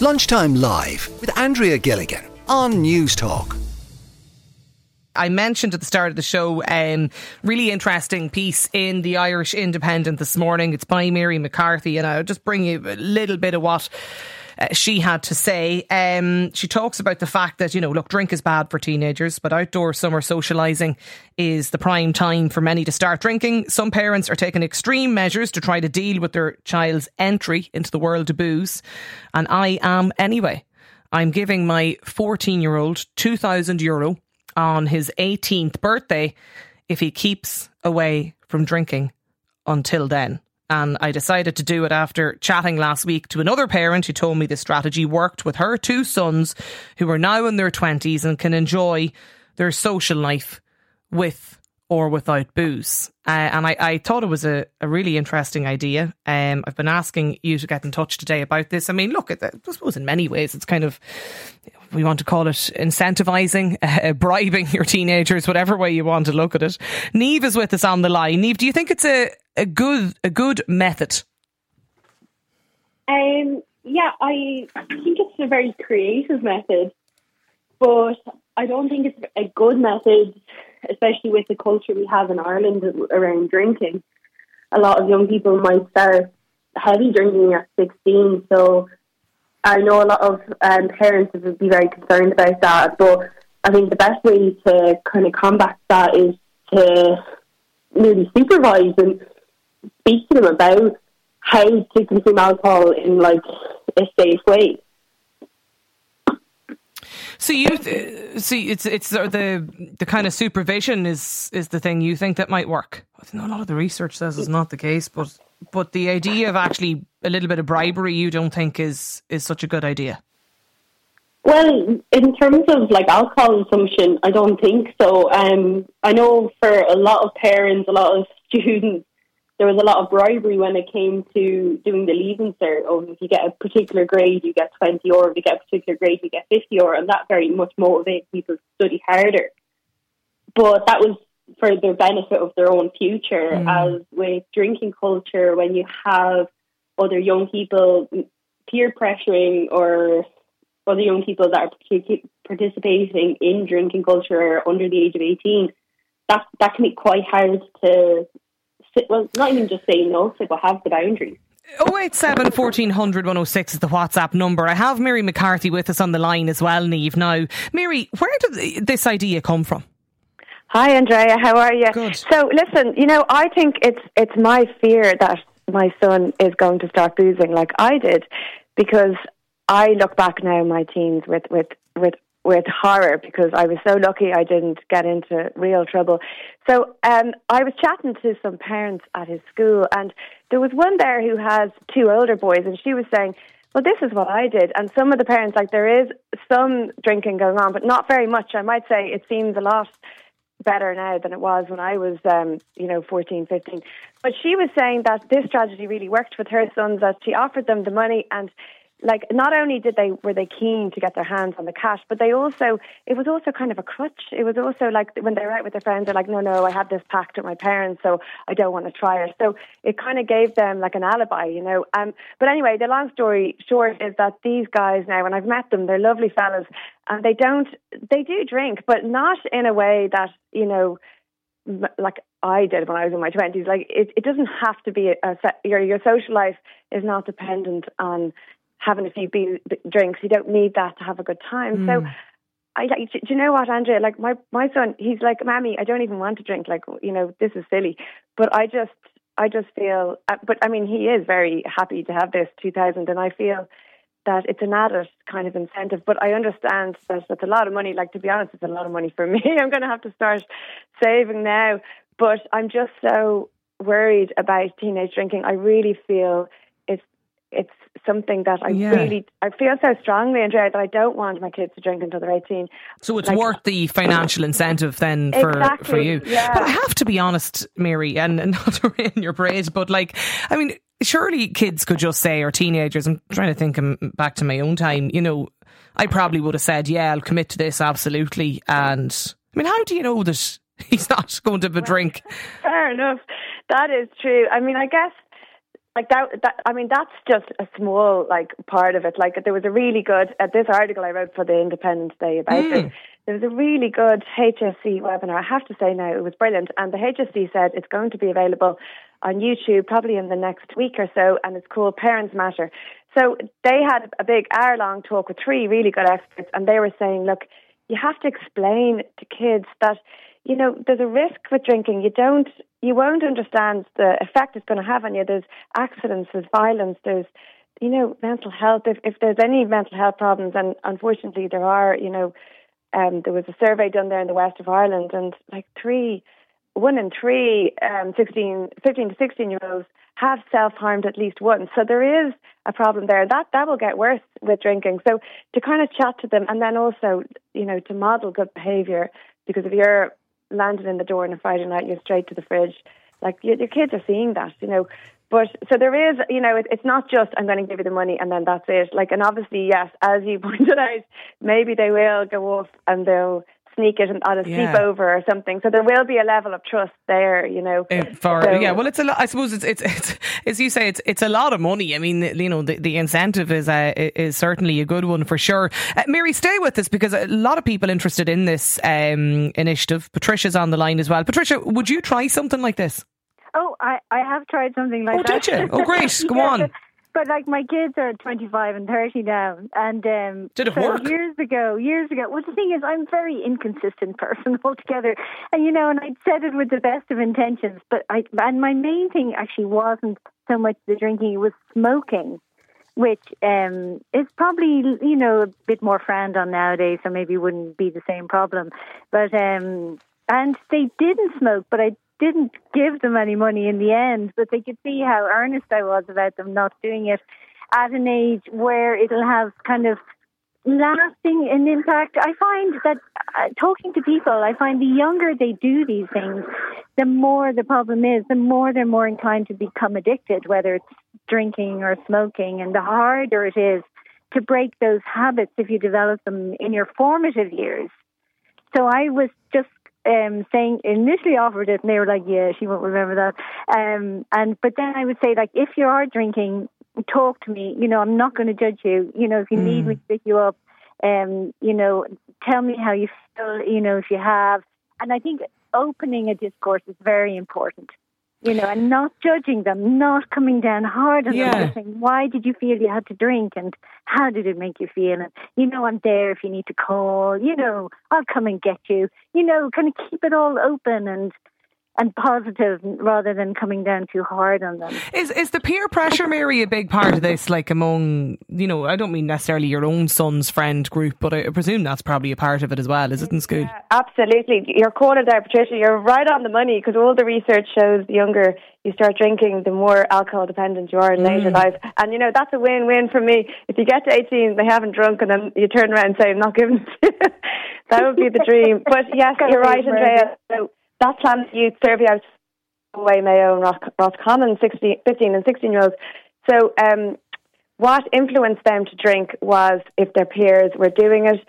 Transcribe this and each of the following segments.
Lunchtime Live with Andrea Gilligan on Newstalk. I mentioned at the start of the show, um, really interesting piece in the Irish Independent this morning. It's by Mary McCarthy, and I'll just bring you a little bit of what. Uh, she had to say. Um, she talks about the fact that, you know, look, drink is bad for teenagers, but outdoor summer socialising is the prime time for many to start drinking. Some parents are taking extreme measures to try to deal with their child's entry into the world of booze. And I am anyway. I'm giving my 14 year old 2,000 euro on his 18th birthday if he keeps away from drinking until then. And I decided to do it after chatting last week to another parent who told me the strategy worked with her two sons who are now in their 20s and can enjoy their social life with or without booze. Uh, and I, I, thought it was a, a really interesting idea. Um, I've been asking you to get in touch today about this. I mean, look, I suppose in many ways it's kind of, we want to call it incentivizing, uh, bribing your teenagers, whatever way you want to look at it. Niamh is with us on the line. Niamh, do you think it's a, a good a good method? Um, yeah, I think it's a very creative method, but I don't think it's a good method, especially with the culture we have in Ireland around drinking. A lot of young people might start heavy drinking at 16, so I know a lot of um, parents would be very concerned about that, but I think the best way to kind of combat that is to maybe supervise and speak to them about how to consume alcohol in like a safe way. So you see, it's it's the the kind of supervision is is the thing you think that might work. I know a lot of the research says it's not the case, but but the idea of actually a little bit of bribery, you don't think is is such a good idea. Well, in terms of like alcohol consumption, I don't think so. Um, I know for a lot of parents, a lot of students, there was a lot of bribery when it came to doing the leaving cert. Or if you get a particular grade, you get 20, or if you get a particular grade, you get 50, or and that very much motivates people to study harder. But that was for the benefit of their own future. Mm. As with drinking culture, when you have other young people peer pressuring or other young people that are participating in drinking culture under the age of 18, that, that can be quite hard to well, not even just say no to, but have the boundaries. 087 1400 106 is the WhatsApp number. I have Mary McCarthy with us on the line as well, Niamh. Now, Mary, where did this idea come from? Hi, Andrea. How are you? Good. So, listen, you know, I think it's it's my fear that my son is going to start boozing like I did, because I look back now my teens with with with with horror because I was so lucky I didn't get into real trouble. So um, I was chatting to some parents at his school, and there was one there who has two older boys, and she was saying, "Well, this is what I did." And some of the parents, like, there is some drinking going on, but not very much. I might say it seems a lot better now than it was when I was, um, you know, 14, 15. But she was saying that this strategy really worked with her sons, that she offered them the money and like not only did they were they keen to get their hands on the cash, but they also it was also kind of a crutch. It was also like when they're out with their friends, they're like, no, no, I had this pact with my parents, so I don't want to try it. So it kind of gave them like an alibi, you know. Um, but anyway, the long story short is that these guys now, and I've met them, they're lovely fellas, and they don't they do drink, but not in a way that you know like I did when I was in my twenties. Like it, it doesn't have to be a, a your your social life is not dependent on having a few drinks. You don't need that to have a good time. Mm. So. I, do you know what, Andrea? Like my my son, he's like, "Mammy, I don't even want to drink. Like, you know, this is silly." But I just, I just feel. Uh, but I mean, he is very happy to have this 2000, and I feel that it's an added kind of incentive. But I understand that it's a lot of money. Like to be honest, it's a lot of money for me. I'm going to have to start saving now. But I'm just so worried about teenage drinking. I really feel it's it's something that I yeah. really I feel so strongly, Andrea, that I don't want my kids to drink until they're eighteen. So it's like, worth the financial incentive then for exactly, for you. Yeah. But I have to be honest, Mary, and, and not to rain your parade, but like I mean, surely kids could just say, or teenagers. I'm trying to think back to my own time. You know, I probably would have said, "Yeah, I'll commit to this absolutely." And I mean, how do you know that he's not going to have a drink? Fair enough. That is true. I mean, I guess like that, that i mean that's just a small like part of it. Like there was a really good uh, this article i wrote for the independence day about mm. this there was a really good HSE webinar. I have to say now it was brilliant. And the HSE said it's going to be available on youtube probably in the next week or so and it's called parents matter. So they had a big hour long talk with three really good experts and they were saying look you have to explain to kids that you know, there's a risk with drinking. You don't, you won't understand the effect it's going to have on you. There's accidents, there's violence, there's, you know, mental health. If, if there's any mental health problems, and unfortunately there are, you know, um, there was a survey done there in the west of Ireland, and like three, one in three um, 16, 15 to 16 year olds have self harmed at least once. So there is a problem there. That that will get worse with drinking. So to kind of chat to them, and then also, you know, to model good behaviour. Because if you're landed in the door on a Friday night, you're straight to the fridge. Like your, your kids are seeing that, you know. But so there is, you know, it, it's not just I'm going to give you the money and then that's it. Like, and obviously, yes, as you pointed out, maybe they will go off and they'll sneak it on a yeah. sleepover or something. So there will be a level of trust there, you know. For so, yeah, well, it's a lot. I suppose it's, it's it's as you say, it's it's a lot of money. I mean, you know, the, the incentive is uh, is certainly a good one for sure. Uh, Mary, stay with us because a lot of people interested in this um, initiative. Patricia's on the line as well. Patricia, would you try something like this? Oh, I, I have tried something like oh, that. Oh, did you? Oh, great. Go on. But like my kids are 25 and 30 now, and um, did it so work? Years ago, years ago. Well, the thing is, I'm a very inconsistent person altogether, and you know, and I said it with the best of intentions, but I and my main thing actually wasn't so much the drinking; it was smoking which um, is probably you know a bit more frowned on nowadays, so maybe wouldn't be the same problem. But um, and they didn't smoke, but I didn't give them any money in the end, but they could see how earnest I was about them not doing it at an age where it'll have kind of lasting an impact. I find that uh, talking to people, I find the younger they do these things, the more the problem is, the more they're more inclined to become addicted, whether it's drinking or smoking, and the harder it is to break those habits if you develop them in your formative years. So I was just um, saying initially offered it, and they were like, "Yeah, she won't remember that." Um, and but then I would say, like, if you are drinking, talk to me. You know, I'm not going to judge you. You know, if you mm. need me to pick you up, um, you know, tell me how you feel. You know, if you have, and I think opening a discourse is very important you know, and not judging them, not coming down hard on yeah. them, saying, why did you feel you had to drink and how did it make you feel? And, you know, I'm there if you need to call, you know, I'll come and get you, you know, kind of keep it all open and, and positive rather than coming down too hard on them. Is is the peer pressure, Mary, a big part of this? Like among, you know, I don't mean necessarily your own son's friend group, but I presume that's probably a part of it as well, is it in school? Yeah, absolutely. You're calling there, Patricia. You're right on the money because all the research shows the younger you start drinking, the more alcohol dependent you are in later mm. life. And, you know, that's a win win for me. If you get to 18, they haven't drunk, and then you turn around and say, I'm not giving that would be the dream. But yes, you're right, Andrea. So, that Planet Youth survey out Way Mayo and Roscommon, 16, 15 and 16 year olds. So, um, what influenced them to drink was if their peers were doing it,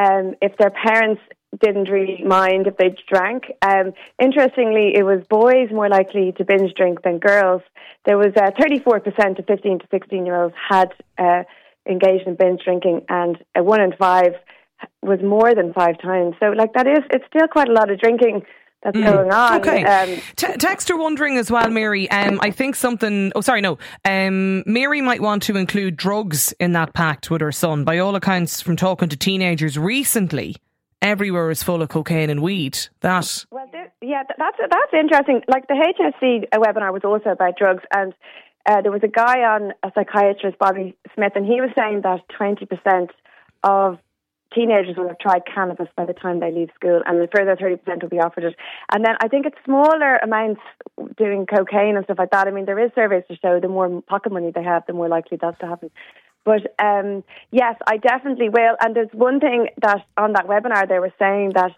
um, if their parents didn't really mind if they drank. Um, interestingly, it was boys more likely to binge drink than girls. There was uh, 34% of 15 to 16 year olds had uh, engaged in binge drinking, and one in five was more than five times. So, like that is, it's still quite a lot of drinking that's mm. going on. Okay. Um, T- Texter wondering as well, Mary. Um, I think something. Oh, sorry, no. Um, Mary might want to include drugs in that pact with her son. By all accounts, from talking to teenagers recently, everywhere is full of cocaine and weed. That. Well, there, yeah, that's that's interesting. Like the HSE webinar was also about drugs, and uh, there was a guy on a psychiatrist, Bobby Smyth, and he was saying that twenty percent of teenagers will have tried cannabis by the time they leave school, and a further 30% will be offered it. And then I think it's smaller amounts doing cocaine and stuff like that. I mean, there is surveys to show the more pocket money they have, the more likely that's to happen. But um, yes, I definitely will. And there's one thing that on that webinar they were saying that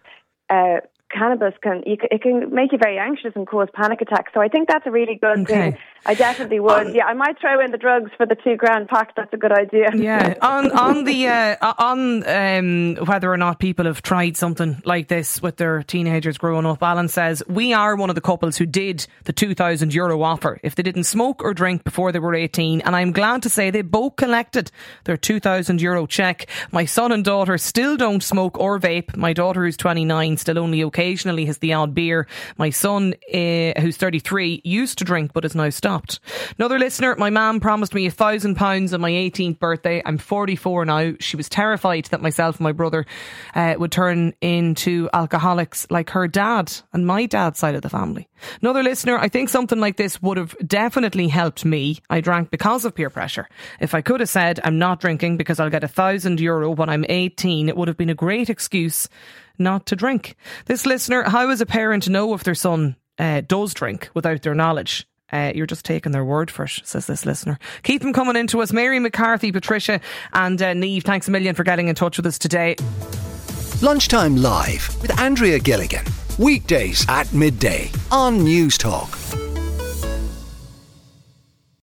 uh, cannabis can you, it can make you very anxious and cause panic attacks. So I think that's a really good Okay. thing. I definitely would. yeah, I might throw in the drugs for the two grand pack. That's a good idea. Yeah, on on the uh, on um, whether or not people have tried something like this with their teenagers growing up. Alan says we are one of the couples who did the two thousand euro offer if they didn't smoke or drink before they were eighteen, and I'm glad to say they both collected their two thousand euro check. My son and daughter still don't smoke or vape. My daughter, who's twenty nine, still only occasionally has the odd beer. My son, uh, who's thirty three, used to drink but has now stopped. Another listener, my mum promised me a thousand pounds on my 18th birthday. I'm 44 now. She was terrified that myself and my brother uh, would turn into alcoholics like her dad and my dad's side of the family. Another listener, I think something like this would have definitely helped me. I drank because of peer pressure. If I could have said I'm not drinking because I'll get a thousand euro when I'm 18, it would have been a great excuse not to drink. This listener, how is a parent know if their son uh, does drink without their knowledge? Uh, you're just taking their word for it, says this listener. Keep them coming into us. Mary McCarthy, Patricia, and uh, Niamh, thanks a million for getting in touch with us today. Lunchtime Live with Andrea Gilligan. Weekdays at midday on Newstalk.